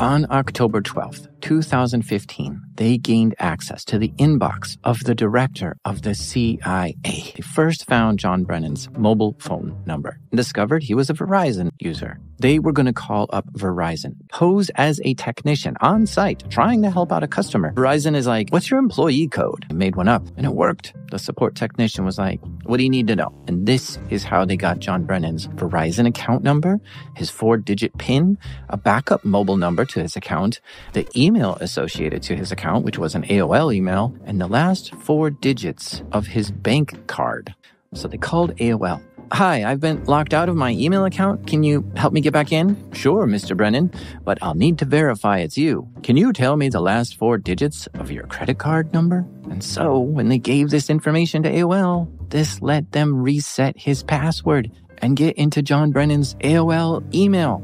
On October 12th, 2015, they gained access to the inbox of the director of the CIA. They first found John Brennan's mobile phone number and discovered he was a Verizon user. They were going to call up Verizon, pose as a technician on site, trying to help out a customer. Verizon is like, What's your employee code? I made one up and it worked. The support technician was like, What do you need to know? And this is how they got John Brennan's Verizon account number, his four digit PIN, a backup mobile number to his account, the email associated to his account, which was an AOL email, and the last four digits of his bank card. So they called AOL. Hi, I've been locked out of my email account. Can you help me get back in? Sure, Mr. Brennan, but I'll need to verify it's you. Can you tell me the last four digits of your credit card number? And so, when they gave this information to AOL, this let them reset his password and get into John Brennan's AOL email.